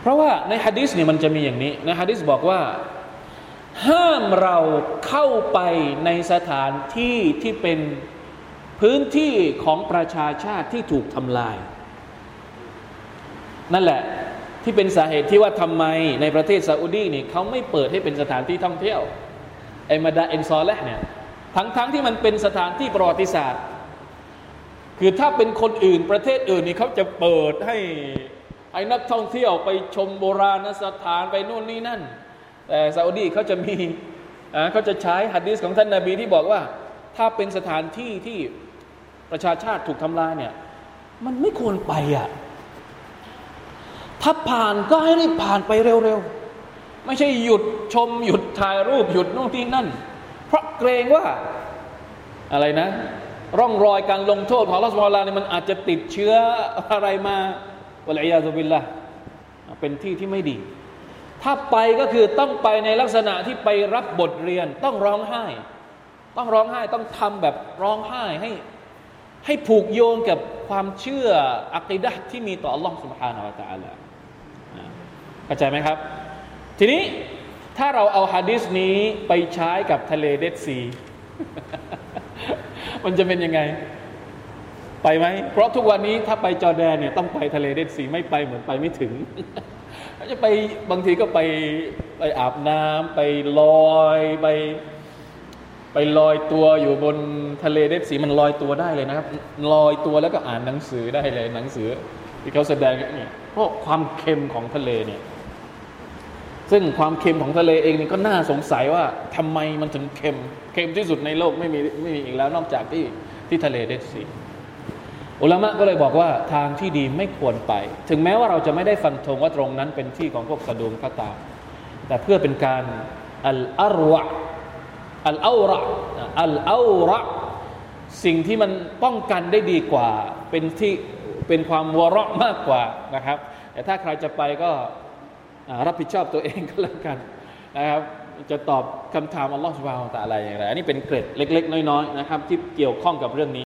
เพราะว่าในฮะดิษเนี่ยมันจะมีอย่างนี้ในฮะดิษบอกว่า ห้ามเราเข้าไปในสถานที่ที่เป็นพื้นที่ของประชาชาติที่ถูกทำลาย นั่นแหละที่เป็นสาเหตุที่ว่าทำไมในประเทศซาอุดีนี่เขาไม่เปิดให้เป็นสถานที่ท่องเที่ยวไอมาดาเอนซอลและเนี่ยทั้งๆทที่มันเป็นสถานที่ประวัติศาสตร์ คือถ้าเป็นคนอื่นประเทศอื่นนี่เขาจะเปิดให้ ไอ้นักท่องเที่ยวไปชมโบราณสถานไปนู่นนี่นั่น แต่ซาอุดีเขาจะมีเขาจะใช้ฮัดดิสของท่านนาบีที่บอกว่า ถ้าเป็นสถานที่ที่ประชาชาติถูกทำลายเนี่ยมันไม่ควรไปอะถ้าผ่านก็ให้รีบผ่านไปเร็วๆ ไม่ใช่หยุดชมหยุดถ่ายรูปหยุดนู่นที่นั่น เพราะเกรงว่าอะไรนะ ร่องรอยการลงโทษของลอสมอลาเนี่ยมันอาจจะติดเชื้ออะไรมา วะลัยยาซุบิลละเป็นที่ที่ไม่ดี ถ้าไปก็คือต้องไปในลักษณะที่ไปรับบทเรียน ต้องร้องไห้ ต้องร้องไห้ต้องทำแบบร้องไห้ให้ให้ผูกโยงกับความเชื่ออัคดะที่มีต่อ Allah سبحانه และ تعالى เข้าใจไหมครับ ทีนี้ถ้าเราเอาฮะดิษนี้ไปใช้กับทะเลเดดซี มันจะเป็นยังไง ไปไหม เพราะทุกวันนี้ถ้าไปจอแดนเนี่ยต้องไปทะเลเดดซีไม่ไปเหมือนไปไม่ถึงจะไปบางทีก็ไปไปอาบน้ำไปลอยไป ไปลอยตัวอยู่บนทะเลเดดซีมันลอยตัวได้เลยนะครับ ลอยตัวแล้วก็อ่านหนังสือได้เลยหนังสือที่เขาแสดงนี่เพราะความเค็มของทะเลเนี่ยซึ่งความเค็มของทะเลเองนี่ก็น่าสงสัยว่าทำไมมันถึงเค็มเค็มที่สุดในโลกไม่มีไม่มีอีกแล้วนอกจากที่ที่ทะเลเดดซี อุลามะก็เลยบอกว่าทางที่ดีไม่ควรไป ถึงแม้ว่าเราจะไม่ได้ฟันธงว่าตรงนั้นเป็นที่ของพวกสะดุงก็ตาม แต่เพื่อเป็นการอัลอารวะอัลอาระอัลอาระสิ่งที่มันป้องกันได้ดีกว่า เป็นที่เป็นความวเระมากกว่านะครับ แต่ถ้าใครจะไปก็รับผิดชอบตัวเองก็แล้วกันนะครับจะตอบคำถามอัลลอฮฺสุบฮานตะอะไรอย่างไรอันนี้เป็นเกร็ดเล็ก ๆ น้อยๆนะครับ ที่เกี่ยวข้องกับเรื่องนี้